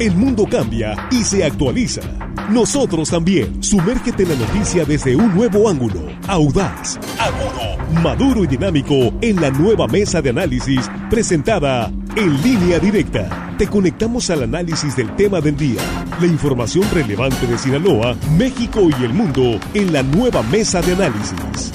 El mundo cambia y se actualiza. Nosotros también. Sumérgete en la noticia desde un nuevo ángulo. Audaz, agudo, maduro y dinámico en la nueva mesa de análisis presentada en línea directa. Te conectamos al análisis del tema del día. La información relevante de Sinaloa, México y el mundo en la nueva mesa de análisis.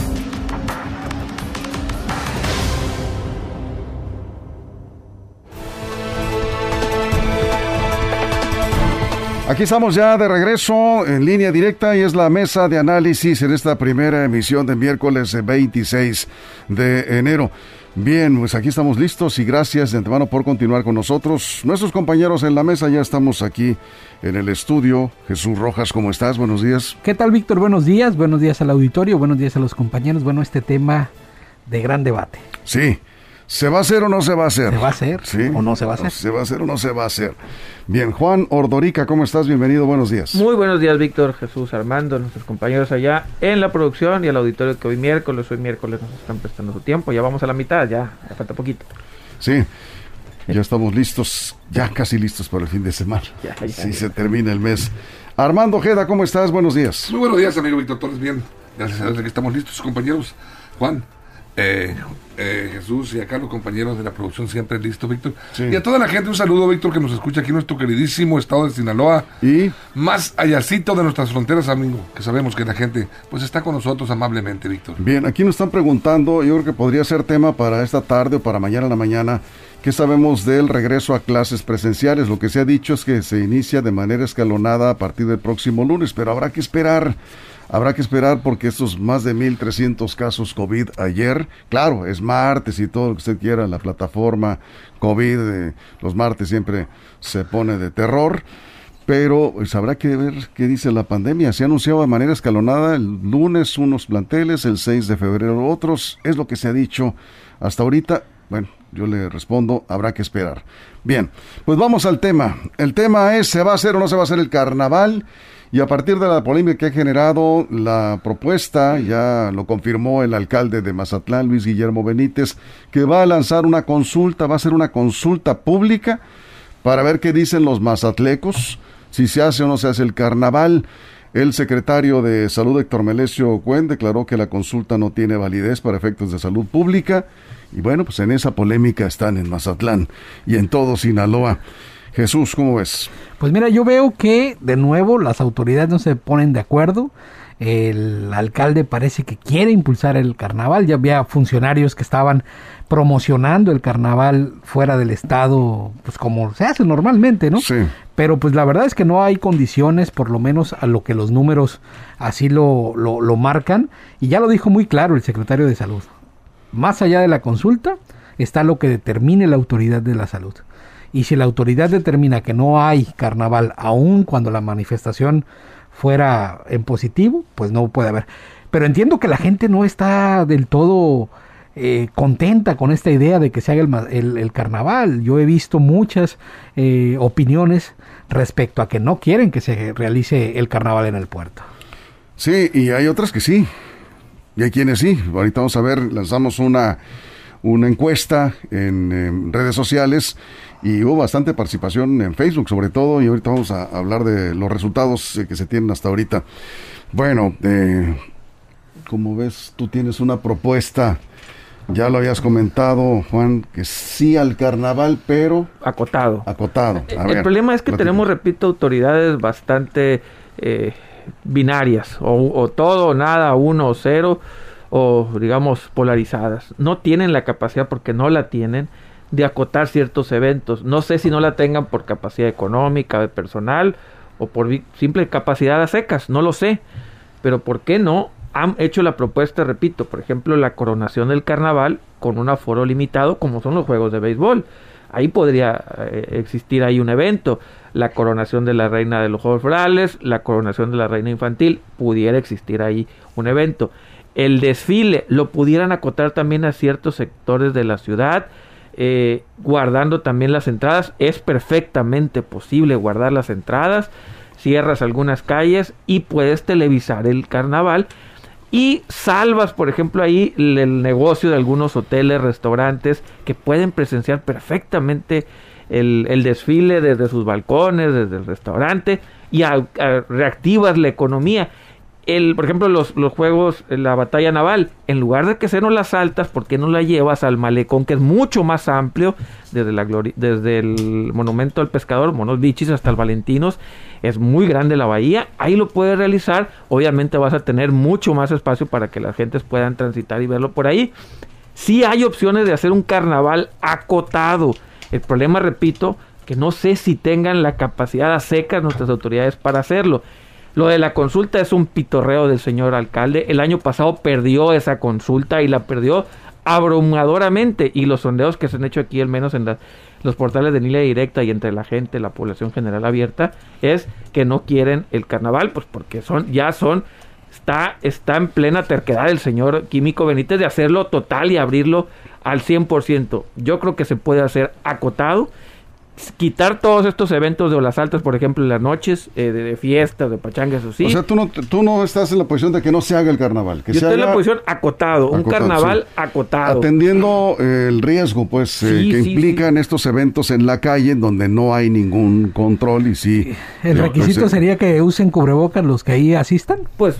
Aquí estamos ya de regreso en línea directa y es la mesa de análisis en esta primera emisión de miércoles 26 de enero. Bien, pues aquí estamos listos y gracias de antemano por continuar con nosotros. Nuestros compañeros en la mesa ya estamos aquí en el estudio. Jesús Rojas, ¿cómo estás? Buenos días. ¿Qué tal, Víctor? Buenos días. Buenos días al auditorio. Buenos días a los compañeros. Bueno, este tema de gran debate. Sí. ¿Se va a hacer o no se va a hacer? ¿Se va a hacer ¿Sí? o no se va a hacer? ¿Se va a hacer o no se va a hacer? Bien, Juan Ordorica, ¿cómo estás? Bienvenido, buenos días. Muy buenos días, Víctor, Jesús, Armando, nuestros compañeros allá en la producción y al auditorio que hoy miércoles, hoy miércoles nos están prestando su tiempo. Ya vamos a la mitad, ya, ya falta poquito. Sí, ya estamos listos, ya casi listos para el fin de semana. Ya, ya, sí, se termina el mes. Armando Ojeda, ¿cómo estás? Buenos días. Muy buenos días, amigo Víctor Torres. Bien, gracias a Dios que estamos listos, compañeros. Juan, eh, eh, Jesús y acá los compañeros de la producción siempre listo, Víctor. Y a toda la gente un saludo, Víctor, que nos escucha aquí en nuestro queridísimo estado de Sinaloa. Y más allácito de nuestras fronteras, amigo, que sabemos que la gente pues está con nosotros amablemente, Víctor. Bien, aquí nos están preguntando, yo creo que podría ser tema para esta tarde o para mañana en la mañana. ¿Qué sabemos del regreso a clases presenciales? Lo que se ha dicho es que se inicia de manera escalonada a partir del próximo lunes, pero habrá que esperar Habrá que esperar porque estos más de 1.300 casos COVID ayer, claro, es martes y todo lo que usted quiera, la plataforma COVID, eh, los martes siempre se pone de terror, pero pues, habrá que ver qué dice la pandemia. Se ha anunciado de manera escalonada el lunes unos planteles, el 6 de febrero otros, es lo que se ha dicho hasta ahorita. Bueno, yo le respondo, habrá que esperar. Bien, pues vamos al tema. El tema es, ¿se va a hacer o no se va a hacer el carnaval? Y a partir de la polémica que ha generado la propuesta, ya lo confirmó el alcalde de Mazatlán, Luis Guillermo Benítez, que va a lanzar una consulta, va a ser una consulta pública para ver qué dicen los mazatlecos, si se hace o no se hace el carnaval. El secretario de Salud, Héctor Melesio Cuen, declaró que la consulta no tiene validez para efectos de salud pública. Y bueno, pues en esa polémica están en Mazatlán y en todo Sinaloa. Jesús, ¿cómo ves? Pues mira, yo veo que de nuevo las autoridades no se ponen de acuerdo. El alcalde parece que quiere impulsar el carnaval. Ya había funcionarios que estaban promocionando el carnaval fuera del estado, pues como se hace normalmente, ¿no? Sí. Pero pues la verdad es que no hay condiciones, por lo menos a lo que los números así lo, lo, lo marcan. Y ya lo dijo muy claro el secretario de Salud. Más allá de la consulta está lo que determine la autoridad de la salud. Y si la autoridad determina que no hay carnaval, aun cuando la manifestación fuera en positivo, pues no puede haber. Pero entiendo que la gente no está del todo eh, contenta con esta idea de que se haga el, carnaval. Yo he visto muchas eh, opiniones respecto a que no quieren que se realice el carnaval en el puerto. Sí, y hay otras que sí. Y hay quienes sí. Ahorita vamos a ver, lanzamos una, una encuesta en redes sociales y hubo bastante participación en Facebook sobre todo y ahorita vamos a hablar de los resultados eh, que se tienen hasta ahorita. Bueno, eh, como ves, tú tienes una propuesta, ya lo habías comentado, Juan, que sí al carnaval, pero... Acotado. Acotado. el problema es que tenemos, repito, autoridades bastante eh, binarias, o, o todo, nada, uno o cero, o digamos polarizadas. No tienen la capacidad porque no la tienen de acotar ciertos eventos. No sé si no la tengan por capacidad económica, de personal o por simple capacidad a secas, no lo sé. Pero ¿por qué no? Han hecho la propuesta, repito, por ejemplo, la coronación del carnaval con un aforo limitado como son los juegos de béisbol. Ahí podría eh, existir ahí un evento. La coronación de la reina de los Juegos Florales, la coronación de la reina infantil, pudiera existir ahí un evento. El desfile lo pudieran acotar también a ciertos sectores de la ciudad eh, guardando también las entradas. Es perfectamente posible guardar las entradas. Cierras algunas calles y puedes televisar el carnaval. Y salvas, por ejemplo, ahí el negocio de algunos hoteles, restaurantes que pueden presenciar perfectamente el, desfile desde sus balcones, desde el restaurante, y reactivas la economía el, por ejemplo, los, los juegos, la batalla naval, en lugar de que se no las saltas, ¿por qué no la llevas al malecón, que es mucho más amplio, desde, la desde el monumento al pescador, Monos Bichis, hasta el Valentinos? Es muy grande la bahía, ahí lo puedes realizar, obviamente vas a tener mucho más espacio para que las gentes puedan transitar y verlo por ahí. Sí hay opciones de hacer un carnaval acotado. El problema, repito, que no sé si tengan la capacidad a secas nuestras autoridades para hacerlo. Lo de la consulta es un pitorreo del señor alcalde. El año pasado perdió esa consulta y la perdió abrumadoramente. Y los sondeos que se han hecho aquí, al menos en los portales de línea directa y entre la gente, la población general abierta, es que no quieren el carnaval, pues porque son, ya son, está, está en plena terquedad el señor Químico Benítez de hacerlo total y abrirlo al 100%. Yo creo que se puede hacer acotado quitar todos estos eventos de las altas, por ejemplo, en las noches, eh, de, fiestas, de pachangas, o sí. O sea, tú no, tú no estás en la posición de que no se haga el carnaval. Que Yo estoy en la posición acotado, un carnaval acotado. Atendiendo eh, el riesgo, pues, eh, que implican estos eventos en la calle, en donde no hay ningún control y sí. ¿El requisito pues, sería que usen cubrebocas los que ahí asistan? Pues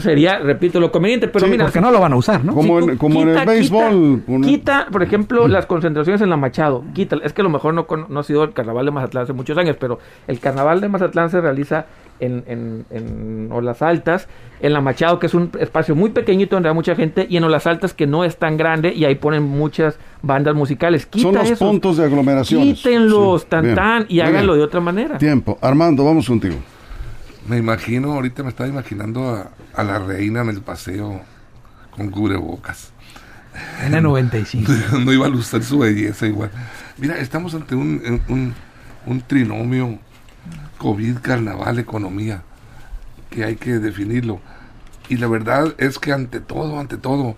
sería, repito, lo conveniente, pero mira. Porque no lo van a usar, ¿no? Como, en, como en el béisbol. Quita, por ejemplo, las concentraciones en la Machado. Quita, es que a lo mejor no, no ha sido el carnaval de Mazatlán hace muchos años, pero el carnaval de Mazatlán se realiza en, en, en Olas Altas, en la Machado, que es un espacio muy pequeñito donde hay mucha gente, y en Olas Altas, que no es tan grande, y ahí ponen muchas bandas musicales. Quita Son los puntos de aglomeración. Quítenlos, tan tan, y háganlo de otra manera. Tiempo. Armando, vamos contigo. Me imagino, ahorita me estaba imaginando a, la reina en el paseo con cubrebocas. En el 95. no iba a lucir su belleza igual. Mira, estamos ante un, un, un trinomio COVID, carnaval, economía, que hay que definirlo. Y la verdad es que ante todo, ante todo,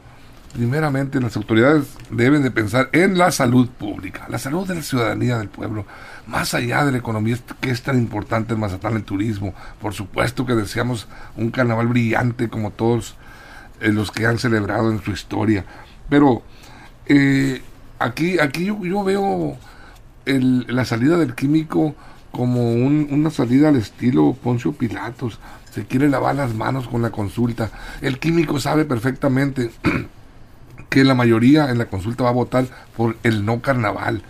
primeramente las autoridades deben de pensar en la salud pública, la salud de la ciudadanía del pueblo, más allá de la economía que es tan importante en Mazatlán el turismo. Por supuesto que deseamos un carnaval brillante como todos eh, los que han celebrado en su historia. Pero eh, aquí, aquí yo, veo la salida del químico como una salida al estilo Poncio Pilatos. Se quiere lavar las manos con la consulta. El químico sabe perfectamente que la mayoría en la consulta va a votar por el no carnaval.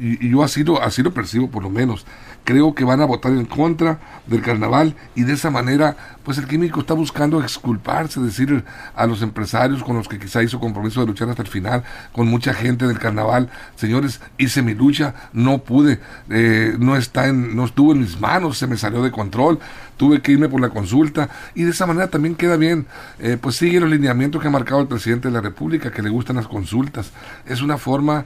Y, yo así lo, así lo percibo por lo menos. Creo que van a votar en contra del carnaval y de esa manera, pues el químico está buscando exculparse, decir a los empresarios con los que quizá hizo compromiso de luchar hasta el final, con mucha gente del carnaval, señores, hice mi lucha, no pude, eh, no está en, no estuvo en mis manos, se me salió de control, tuve que irme por la consulta y de esa manera también queda bien, eh, pues sigue los lineamientos que ha marcado el presidente de la República, que le gustan las consultas. Es una forma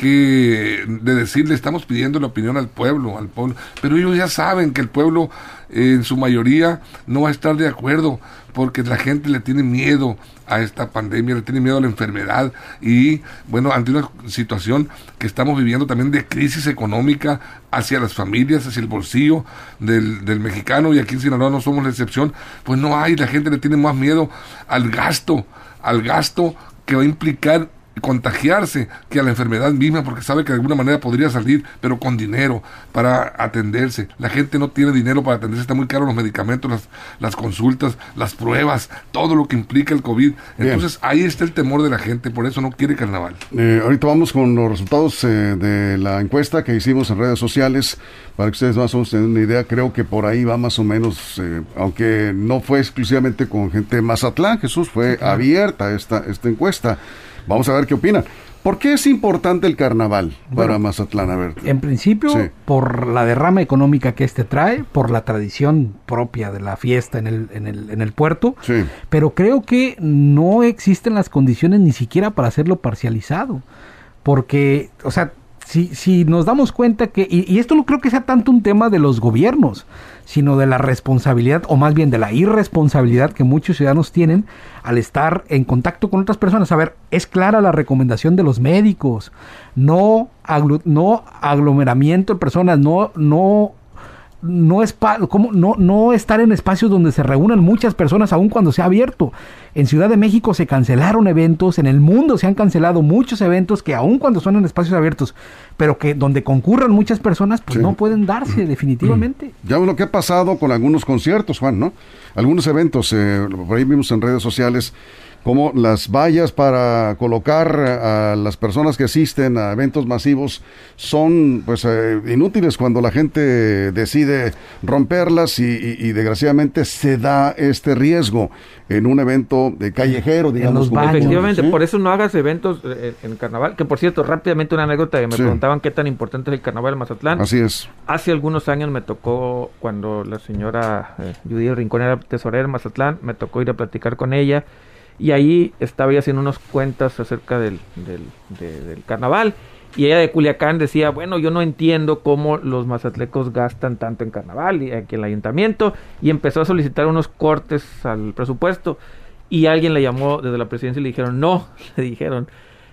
que de decirle estamos pidiendo la opinión al pueblo, al pueblo, pero ellos ya saben que el pueblo eh, en su mayoría no va a estar de acuerdo porque la gente le tiene miedo a esta pandemia, le tiene miedo a la enfermedad. Y bueno, ante una situación que estamos viviendo también de crisis económica hacia las familias, hacia el bolsillo del, del mexicano y aquí en Sinaloa no somos la excepción, pues no hay, la gente le tiene más miedo al gasto, al gasto que va a implicar contagiarse que a la enfermedad misma porque sabe que de alguna manera podría salir, pero con dinero para atenderse. La gente no tiene dinero para atenderse, está muy caro los medicamentos, las, las consultas, las pruebas, todo lo que implica el COVID. Entonces ahí está el temor de la gente, por eso no quiere carnaval. Eh, ahorita vamos con los resultados eh, de la encuesta que hicimos en redes sociales para que ustedes más o menos tengan una idea. Creo que por ahí va más o menos, eh, aunque no fue exclusivamente con gente de Mazatlán, Jesús, fue abierta esta, esta encuesta. Vamos a ver qué opinan. ¿Por qué es importante el carnaval para Mazatlán? A ver. En principio, por la derrama económica que este trae, por la tradición propia de la fiesta en el, en el, en el puerto, sí. pero creo que no existen las condiciones ni siquiera para hacerlo parcializado. Porque, o sea, si, si nos damos cuenta que, y, y, esto no creo que sea tanto un tema de los gobiernos, sino de la responsabilidad, o más bien de la irresponsabilidad que muchos ciudadanos tienen al estar en contacto con otras personas. A ver, es clara la recomendación de los médicos, no, no aglomeramiento de personas, no, no no, es como no, no estar en espacios donde se reúnan muchas personas aun cuando se ha abierto. En Ciudad de México se cancelaron eventos, en el mundo se han cancelado muchos eventos que aun cuando son en espacios abiertos, pero que donde concurran muchas personas, pues no pueden darse definitivamente. Ya lo que ha pasado con algunos conciertos, Juan, ¿no? Algunos eventos, eh, por ahí vimos en redes sociales como las vallas para colocar a las personas que asisten a eventos masivos son pues eh, inútiles cuando la gente decide romperlas y, desgraciadamente se da este riesgo en un evento de callejero, digamos. Efectivamente, por eso no hagas eventos eh, en, carnaval, que por cierto, rápidamente una anécdota que me preguntaban qué tan importante es el carnaval en Mazatlán. Así es. Hace algunos años me tocó, cuando la señora eh, Judith Rincón era tesorera en Mazatlán, me tocó ir a platicar con ella y ahí estaba ella haciendo unas cuentas acerca del, del, carnaval. Y ella de Culiacán decía, bueno, yo no entiendo cómo los mazatlecos gastan tanto en carnaval y aquí en el ayuntamiento. Y empezó a solicitar unos cortes al presupuesto. Y alguien le llamó desde la presidencia y le dijeron, no, le dijeron,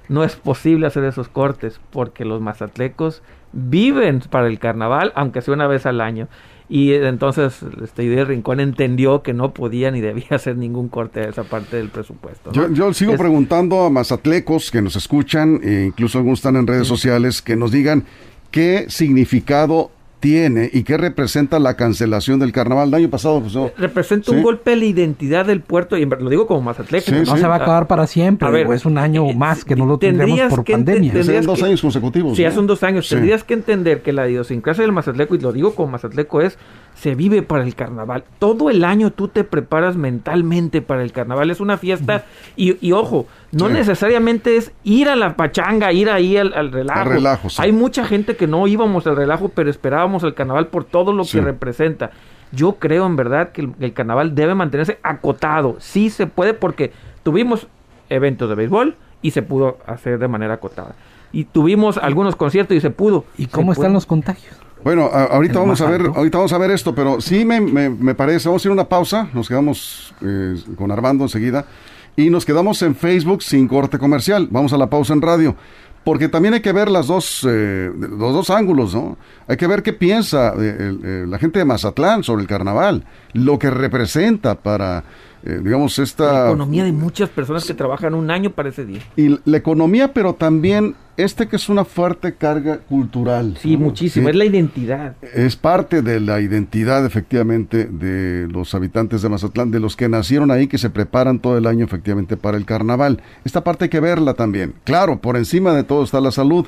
no es posible hacer esos cortes porque los mazatlecos viven para el carnaval, aunque sea una vez al año. Y entonces este de Rincón entendió que no podía ni debía hacer ningún corte de esa parte del presupuesto. Yo, sigo preguntando a mazatlecos que nos escuchan, e incluso algunos están en redes sociales, que nos digan qué significado tiene y qué representa la cancelación del carnaval del año pasado. Pues, representa un golpe a la identidad del puerto, y lo digo como mazatleco. no se va a acabar para siempre, a ver, es un año más que no lo tendremos por pandemia. Son dos años consecutivos. Sí, ya son dos años. Tendrías que entender que la idiosincrasia del mazatleco, y lo digo como mazatleco, es se vive para el carnaval. Todo el año tú te preparas mentalmente para el carnaval. Es una fiesta y, ojo, no necesariamente es ir a la pachanga, ir ahí al, relajo. Hay mucha gente que no íbamos al relajo, pero esperábamos el carnaval por todo lo que representa. Yo creo en verdad que el, carnaval debe mantenerse acotado. Sí se puede porque tuvimos eventos de béisbol y se pudo hacer de manera acotada. Y tuvimos algunos conciertos y se pudo. ¿Y cómo están los contagios? Bueno, ahorita vamos a ver, ahorita vamos a ver esto, pero sí me, me, parece, vamos a ir a una pausa, nos quedamos eh, con Armando enseguida y nos quedamos en Facebook sin corte comercial. Vamos a la pausa en radio, porque también hay que ver las dos, eh, los dos ángulos, ¿no? Hay que ver qué piensa eh, la gente de Mazatlán sobre el carnaval, lo que representa para eh, digamos, esta... La economía de muchas personas que trabajan un año para ese día. Y la economía, pero también este que es una fuerte carga cultural. Sí, muchísimo, es la identidad. Es parte de la identidad, efectivamente, de los habitantes de Mazatlán, de los que nacieron ahí, que se preparan todo el año, efectivamente, para el carnaval. Esta parte hay que verla también. Claro, por encima de todo está la salud,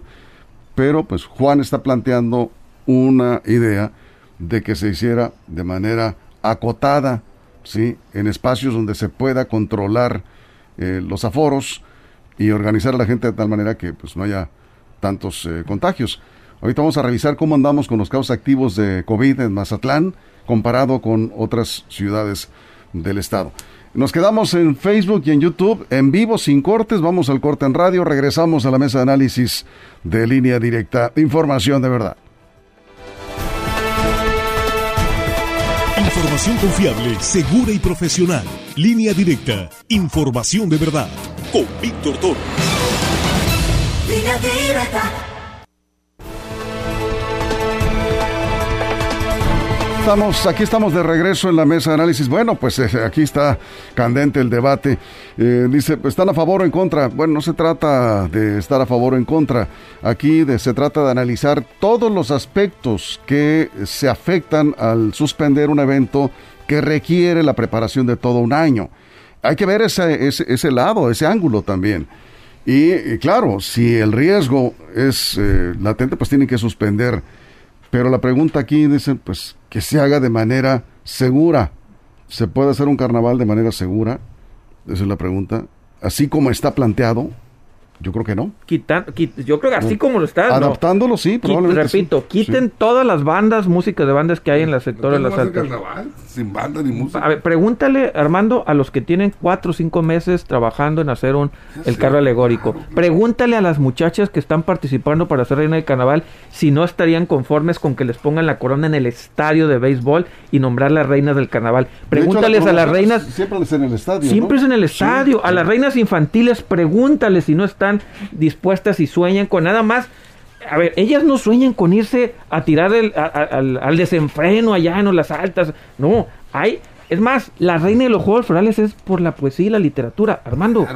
pero pues Juan está planteando una idea de que se hiciera de manera acotada, ¿sí? en espacios donde se pueda controlar eh, los aforos y organizar a la gente de tal manera que pues, no haya tantos eh, contagios. Ahorita vamos a revisar cómo andamos con los casos activos de COVID en Mazatlán comparado con otras ciudades del estado. Nos quedamos en Facebook y en YouTube en vivo sin cortes. Vamos al corte en radio. Regresamos a la mesa de análisis de línea directa. Información de verdad. Información confiable, segura y profesional. Línea directa. Información de verdad. Con Víctor Toro. Línea directa. Estamos, aquí estamos de regreso en la mesa de análisis. Bueno, pues eh, aquí está candente el debate. Eh, dice, ¿están a favor o en contra? Bueno, no se trata de estar a favor o en contra. Aquí se trata de analizar todos los aspectos que se afectan al suspender un evento que requiere la preparación de todo un año. Hay que ver ese, lado, ese ángulo también. Y, claro, si el riesgo es eh, latente, pues tienen que suspender pero la pregunta aquí dice, pues, que se haga de manera segura. ¿Se puede hacer un carnaval de manera segura? Esa es la pregunta. Así como está planteado, yo creo que no. Quitan, yo creo que así como lo está. Adaptándolo, sí, probablemente. repito, quiten todas las bandas, música de bandas que hay en la sector de las altas. carnaval sin banda ni música. A ver, pregúntale, Armando, a los que tienen cuatro o cinco meses trabajando en hacer un el carro alegórico. Pregúntale a las muchachas que están participando para hacer reina del carnaval si no estarían conformes con que les pongan la corona en el estadio de béisbol y nombrar las reinas del carnaval. Pregúntales a las reinas. Siempre es en el estadio. Siempre es en el estadio. A las reinas infantiles, pregúntales si no están dispuestas y sueñan con nada más a ver, ellas no sueñan con irse a tirar al, desenfreno allá en las altas. No, hay es más, la reina de los Juegos Florales es por la poesía y la literatura. Armando,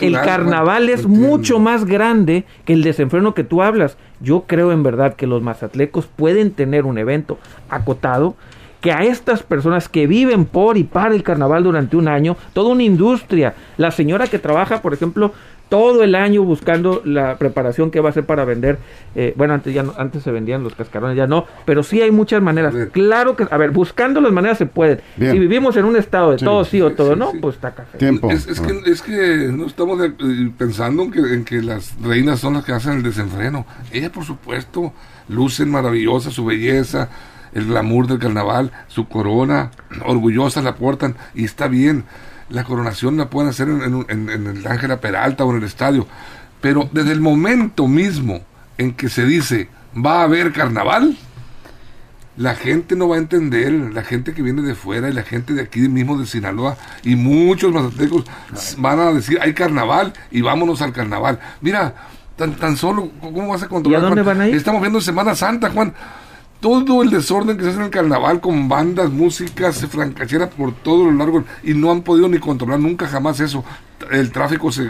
el carnaval es mucho más grande que el desenfreno que tú hablas. Yo creo en verdad que los mazatlecos pueden tener un evento acotado que a estas personas que viven por y para el carnaval durante un año, toda una industria, la señora que trabaja, por ejemplo, todo el año buscando la preparación que va a hacer para vender. Eh, bueno, antes ya no, antes se vendían los cascarones, ya no, pero sí hay muchas maneras. Claro que, a ver, buscando las maneras se pueden. Si vivimos en un estado de todo sí o todo no, pues está café. Tiempo. Es, que, es que no estamos eh, pensando en que, en que las reinas son las que hacen el desenfreno. Ella, por supuesto, lucen maravillosa su belleza, el glamour del carnaval, su corona, orgullosas la portan y está bien la coronación la pueden hacer en, el Ángela Peralta o en el estadio. Pero desde el momento mismo en que se dice va a haber carnaval, la gente no va a entender, la gente que viene de fuera y la gente de aquí mismo de Sinaloa y muchos mazatecos van a decir hay carnaval y vámonos al carnaval. Mira, tan, tan solo, ¿cómo vas a controlar? ¿Y a dónde van a ir? Estamos viendo Semana Santa, Juan todo el desorden que se hace en el carnaval con bandas, músicas, francachera por todo lo largo y no han podido ni controlar nunca jamás eso. El tráfico se...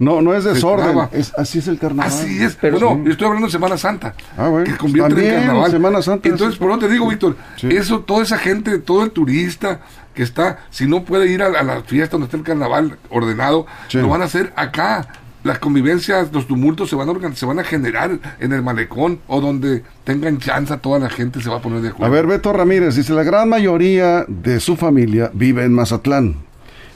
no, no es desorden, así es el carnaval. Así es, pero no, yo estoy hablando de Semana Santa, ah, bueno, que convierte en carnaval. Semana Santa Entonces, por lo te digo, Víctor, eso, toda esa gente, todo el turista que está, si no puede ir a, la fiesta donde está el carnaval ordenado, lo van a hacer acá las convivencias, los tumultos se van a se van a generar en el malecón o donde tengan chance toda la gente se va a poner de acuerdo. A ver, Beto Ramírez dice, la gran mayoría de su familia vive en Mazatlán.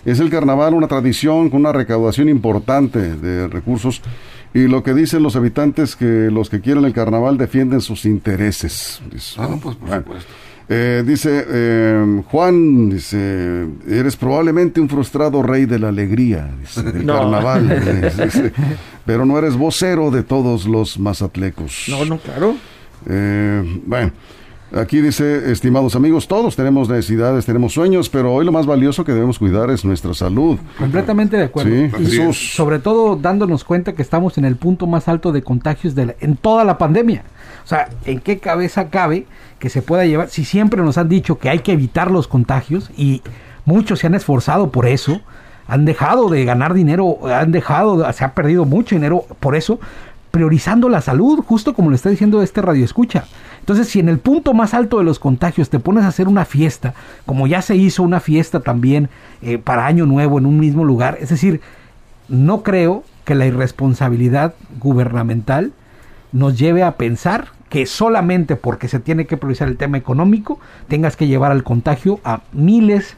Es el carnaval una tradición con una recaudación importante de recursos y lo que dicen los habitantes que los que quieren el carnaval defienden sus intereses. ah, pues por supuesto. Eh, dice eh, Juan, dice, eres probablemente un frustrado rey de la alegría, del carnaval, pero no eres vocero de todos los mazatlecos. No, no, claro. Eh, bueno, aquí dice, estimados amigos, todos tenemos necesidades, tenemos sueños, pero hoy lo más valioso que debemos cuidar es nuestra salud. Completamente de acuerdo. y sobre todo dándonos cuenta que estamos en el punto más alto de contagios de en toda la pandemia. O sea, ¿en qué cabeza cabe que se pueda llevar? Si siempre nos han dicho que hay que evitar los contagios y muchos se han esforzado por eso, han dejado de ganar dinero, han dejado, se ha perdido mucho dinero por eso, priorizando la salud, justo como le está diciendo este radio escucha. Entonces, si en el punto más alto de los contagios te pones a hacer una fiesta, como ya se hizo una fiesta también eh, para Año Nuevo en un mismo lugar, es decir, no creo que la irresponsabilidad gubernamental nos lleve a pensar que solamente porque se tiene que priorizar el tema económico tengas que llevar al contagio a miles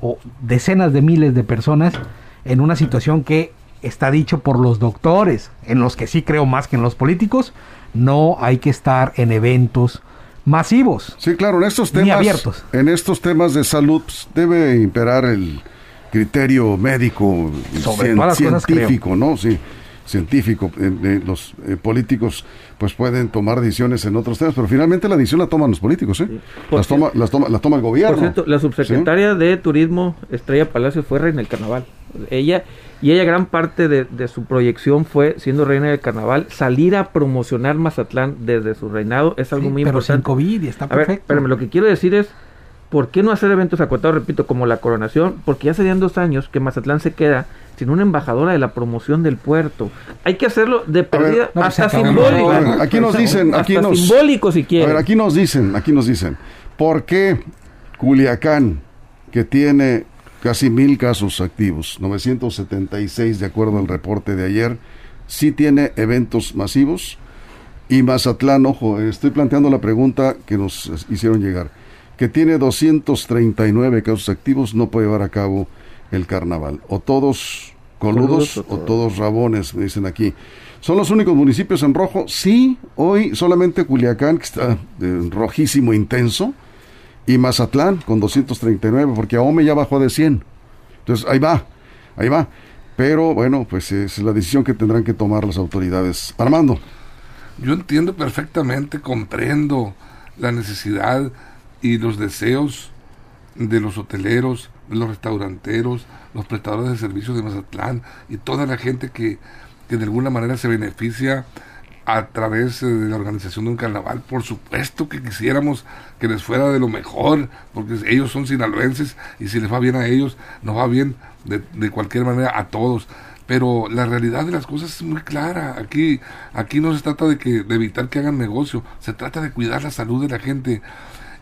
o decenas de miles de personas en una situación que está dicho por los doctores, en los que sí creo más que en los políticos, no hay que estar en eventos masivos. Sí, claro, en estos temas abiertos. En estos temas de salud pues, debe imperar el criterio médico Sobre científico, ¿no? Sí científico. Eh, los eh, políticos pues pueden tomar decisiones en otros temas, pero finalmente la decisión la toman los políticos, ¿eh? Las toma, las toma, la toma el gobierno. Por cierto, la subsecretaria de Turismo, Estrella Palacio, fue reina del carnaval. Ella, y ella gran parte de, su proyección fue, siendo reina del carnaval, salir a promocionar Mazatlán desde su reinado. Es algo muy pero importante. Sin COVID y está perfecto. pero lo que quiero decir es, ¿por qué no hacer eventos acotados, repito, como la coronación? Porque ya serían dos años que Mazatlán se queda sin una embajadora de la promoción del puerto. Hay que hacerlo de pérdida hasta simbólico. aquí nos dicen, aquí nos, simbólico si quieren. A ver, aquí nos dicen, aquí nos dicen, ¿por qué Culiacán, que tiene casi mil casos activos, 976 de acuerdo al reporte de ayer, sí tiene eventos masivos? Y Mazatlán, ojo, estoy planteando la pregunta que nos hicieron llegar, que tiene 239 casos activos, no puede llevar a cabo el carnaval. O todos coludos o, todos rabones, me dicen aquí. ¿Son los únicos municipios en rojo? Sí, hoy solamente Culiacán, que está rojísimo intenso, y Mazatlán con 239, porque Ahome ya bajó de 100. Entonces, ahí va, ahí va. Pero bueno, pues es la decisión que tendrán que tomar las autoridades. Armando. Yo entiendo perfectamente, comprendo la necesidad y los deseos de los hoteleros, los restauranteros, los prestadores de servicios de Mazatlán y toda la gente que, de alguna manera se beneficia a través eh, de la organización de un carnaval. Por supuesto que quisiéramos que les fuera de lo mejor, porque ellos son sinaloenses y si les va bien a ellos, nos va bien de, de cualquier manera a todos. Pero la realidad de las cosas es muy clara. Aquí, aquí no se trata de, que, de evitar que hagan negocio, se trata de cuidar la salud de la gente.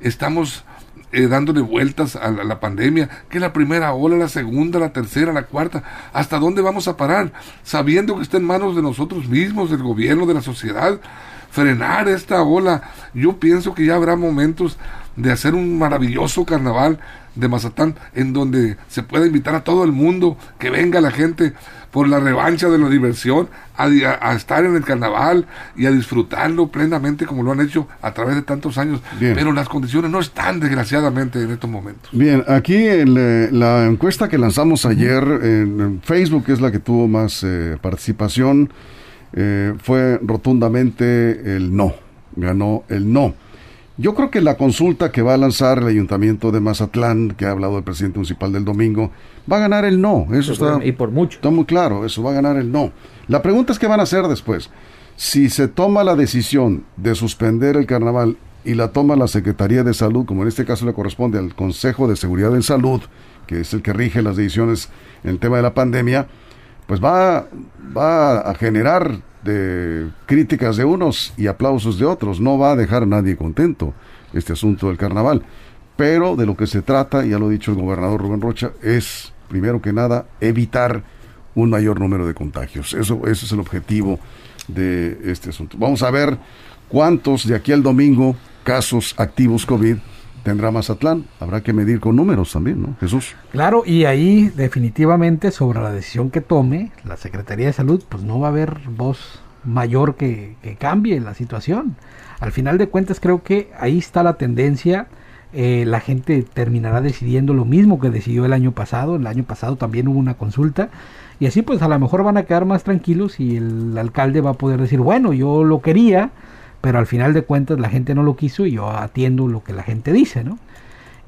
Estamos eh, dándole vueltas a la, pandemia, que la primera ola, la segunda, la tercera, la cuarta, ¿hasta dónde vamos a parar? Sabiendo que está en manos de nosotros mismos, del gobierno, de la sociedad, frenar esta ola. Yo pienso que ya habrá momentos de hacer un maravilloso carnaval de Mazatán en donde se pueda invitar a todo el mundo, que venga la gente por la revancha de la diversión, a, estar en el carnaval y a disfrutarlo plenamente como lo han hecho a través de tantos años. Pero las condiciones no están, desgraciadamente, en estos momentos. Bien, aquí en eh, la encuesta que lanzamos ayer en Facebook, que es la que tuvo más eh, participación, eh, fue rotundamente el no. Ganó el no. Yo creo que la consulta que va a lanzar el ayuntamiento de Mazatlán, que ha hablado el presidente municipal del domingo, va a ganar el no. Eso está, y por mucho. Está muy claro, eso va a ganar el no. La pregunta es qué van a hacer después. Si se toma la decisión de suspender el carnaval y la toma la Secretaría de Salud, como en este caso le corresponde al Consejo de Seguridad en Salud, que es el que rige las decisiones en el tema de la pandemia, pues va, va a generar de críticas de unos y aplausos de otros. No va a dejar a nadie contento este asunto del carnaval. Pero de lo que se trata, ya lo ha dicho el gobernador Rubén Rocha, es, primero que nada, evitar un mayor número de contagios. Eso, es el objetivo de este asunto. Vamos a ver cuántos de aquí al domingo casos activos COVID tendrá Mazatlán. Habrá que medir con números también, ¿no? Jesús. Claro, y ahí definitivamente sobre la decisión que tome la Secretaría de Salud, pues no va a haber voz mayor que, cambie la situación. Al final de cuentas creo que ahí está la tendencia. Eh, la gente terminará decidiendo lo mismo que decidió el año pasado. El año pasado también hubo una consulta. Y así pues a lo mejor van a quedar más tranquilos y el alcalde va a poder decir, bueno, yo lo quería, pero al final de cuentas la gente no lo quiso y yo atiendo lo que la gente dice, ¿no?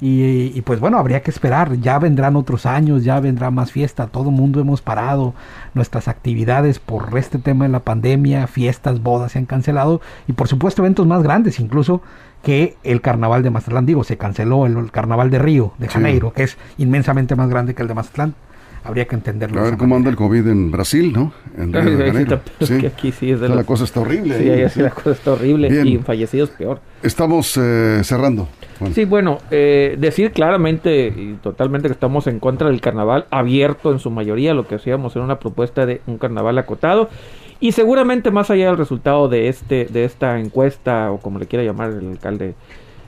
Y, pues bueno, habría que esperar, ya vendrán otros años, ya vendrá más fiesta, todo el mundo hemos parado nuestras actividades por este tema de la pandemia, fiestas, bodas se han cancelado y por supuesto eventos más grandes, incluso que el carnaval de Mazatlán, digo, se canceló el, carnaval de Río, de Janeiro, que es inmensamente más grande que el de Mazatlán habría que entenderlo. A ver cómo anda el COVID en Brasil, ¿no? En Río de Janeiro. Sí. aquí sí es de La cosa está horrible. Sí, ahí, sí. la cosa está horrible y en fallecidos peor. Estamos eh, cerrando. Sí, bueno, eh, decir claramente y totalmente que estamos en contra del carnaval abierto en su mayoría, lo que hacíamos era una propuesta de un carnaval acotado y seguramente más allá del resultado de este de esta encuesta o como le quiera llamar el alcalde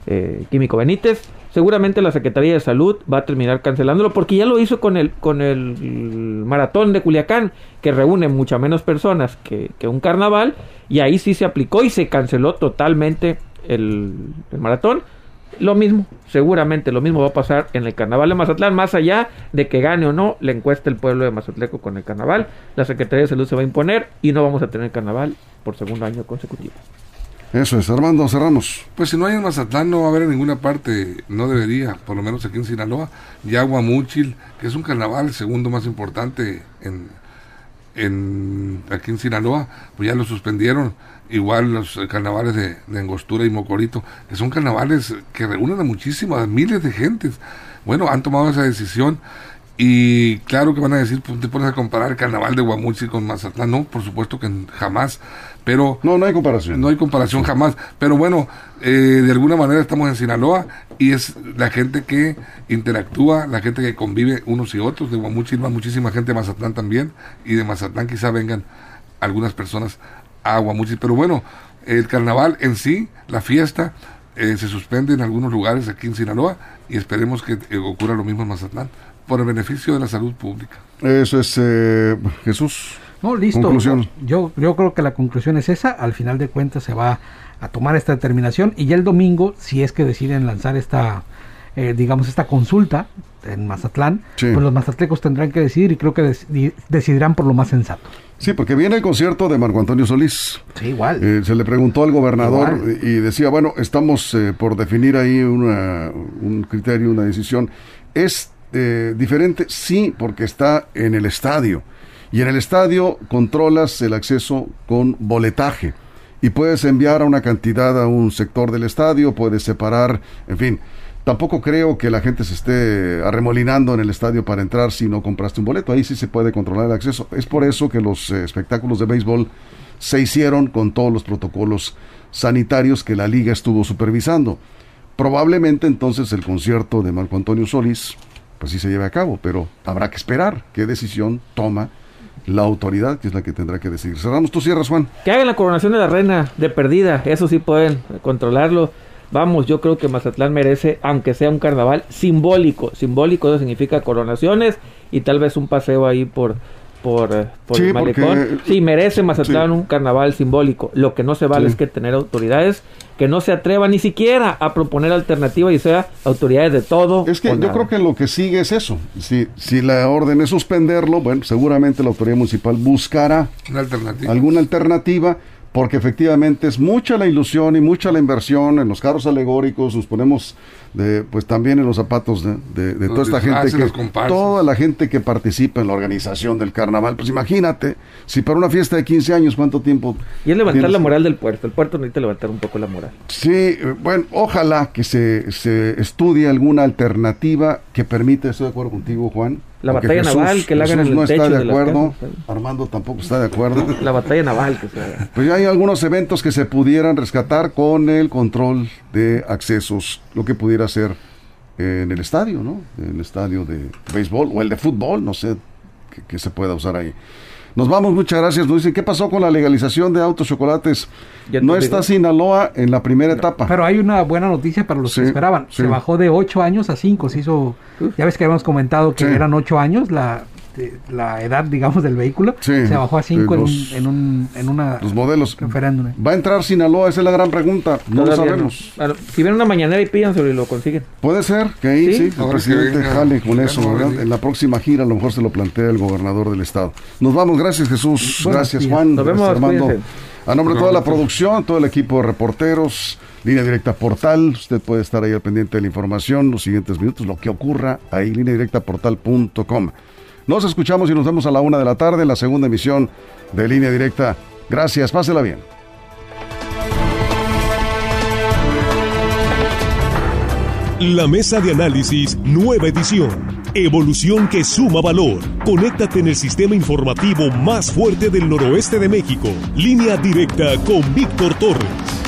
eh, Químico Benítez, seguramente la Secretaría de Salud va a terminar cancelándolo porque ya lo hizo con el, con el maratón de Culiacán, que reúne mucha menos personas que, un carnaval, y ahí sí se aplicó y se canceló totalmente el, maratón. Lo mismo, seguramente lo mismo va a pasar en el carnaval de Mazatlán, más allá de que gane o no la encuesta el pueblo de Mazatleco con el carnaval, la Secretaría de Salud se va a imponer y no vamos a tener carnaval por segundo año consecutivo. Eso es, Armando, cerramos. Pues si no hay en Mazatlán, no va a haber en ninguna parte, no debería, por lo menos aquí en Sinaloa. Yaguamúchil, que es un carnaval segundo más importante en, en aquí en Sinaloa, pues ya lo suspendieron. Igual los carnavales de, de Angostura y Mocorito, que son carnavales que reúnen a muchísimas, miles de gentes. Bueno, han tomado esa decisión y claro que van a decir, pues te pones a comparar el carnaval de Guamuchi con Mazatlán. No, por supuesto que jamás. Pero. No, no hay comparación. No hay comparación jamás. Pero bueno, eh, de alguna manera estamos en Sinaloa y es la gente que interactúa, la gente que convive unos y otros. De Guamuchi va muchísima gente de Mazatlán también. Y de Mazatlán quizá vengan algunas personas a Guamuchi. Pero bueno, el carnaval en sí, la fiesta, eh, se suspende en algunos lugares aquí en Sinaloa y esperemos que eh, ocurra lo mismo en Mazatlán por el beneficio de la salud pública. Eso es eh, Jesús. No, listo. Conclusión. Yo, yo creo que la conclusión es esa. Al final de cuentas se va a tomar esta determinación y ya el domingo, si es que deciden lanzar esta, eh, digamos, esta consulta en Mazatlán, pues los mazatlecos tendrán que decidir y creo que decidirán por lo más sensato. Sí, porque viene el concierto de Marco Antonio Solís. Sí, igual. Eh, se le preguntó al gobernador y decía, bueno, estamos por definir ahí una, un criterio, una decisión. ¿Es eh, diferente? Sí, porque está en el estadio. Y en el estadio controlas el acceso con boletaje. y puedes enviar a una cantidad a un sector del estadio, puedes separar, en fin. Tampoco creo que la gente se esté arremolinando en el estadio para entrar si no compraste un boleto. Ahí sí se puede controlar el acceso. Es por eso que los eh, espectáculos de béisbol se hicieron con todos los protocolos sanitarios que la liga estuvo supervisando. Probablemente entonces el concierto de Marco Antonio Solís, pues sí se lleve a cabo, pero habrá que esperar qué decisión toma la autoridad, que es la que tendrá que decidir. Cerramos, tú cierras, Juan. Que hagan la coronación de la reina de perdida, eso sí pueden controlarlo. Vamos, yo creo que Mazatlán merece, aunque sea un carnaval simbólico. Simbólico eso significa coronaciones y tal vez un paseo ahí por, por, eh, por el malecón. sí, merece Mazatlán un carnaval simbólico. Lo que no se vale es que tener autoridades que no se atrevan ni siquiera a proponer alternativas y sea autoridades de todo. Es que yo creo que lo que sigue es eso. Si, si la orden es suspenderlo, bueno, seguramente la autoridad municipal buscará alguna alternativa porque efectivamente es mucha la ilusión y mucha la inversión en los carros alegóricos, nos ponemos de, pues también en los zapatos de, toda esta gente, que, toda la gente que participa en la organización del carnaval, pues imagínate, si para una fiesta de 15 años, ¿cuánto tiempo? Y es levantar la moral del puerto, el puerto necesita levantar un poco la moral. Sí, eh, bueno, ojalá que se, se estudie alguna alternativa que permita, estoy de acuerdo contigo Juan, la batalla naval que la hagan en el no está de acuerdo. Armando tampoco está de acuerdo. La batalla naval que se haga. Pues ya hay algunos eventos que se pudieran rescatar con el control de accesos, lo que pudiera ser en el estadio, ¿no? En el estadio de béisbol o el de fútbol, no sé qué se pueda usar ahí. Nos vamos, muchas gracias. Nos dicen, ¿qué pasó con la legalización de autos chocolates? No está Sinaloa en la primera etapa. Pero hay una buena noticia para los que esperaban. Se bajó de 8 años a 5. Se hizo, ya ves que habíamos comentado que eran 8 años la este, la edad, digamos, del vehículo. se bajó a 5 en, un, en, una los modelos. referéndum. ¿Va a entrar Sinaloa? Esa es la gran pregunta. No lo sabemos. si viene una mañanera y pídanselo y lo consiguen. Puede ser que ahí sí, el presidente jale con eso, En la próxima gira a lo mejor se lo plantea el gobernador del estado. Nos vamos, gracias Jesús, gracias Juan, Nos vemos, Armando. A nombre de toda la producción, todo el equipo de reporteros, línea directa portal, usted puede estar ahí al pendiente de la información, los siguientes minutos, lo que ocurra ahí, línea directa portal.com. Nos escuchamos y nos vemos a la una de la tarde en la segunda emisión de Línea Directa. Gracias, pásela bien. La mesa de análisis, nueva edición. Evolución que suma valor. Conéctate en el sistema informativo más fuerte del noroeste de México. Línea directa con Víctor Torres.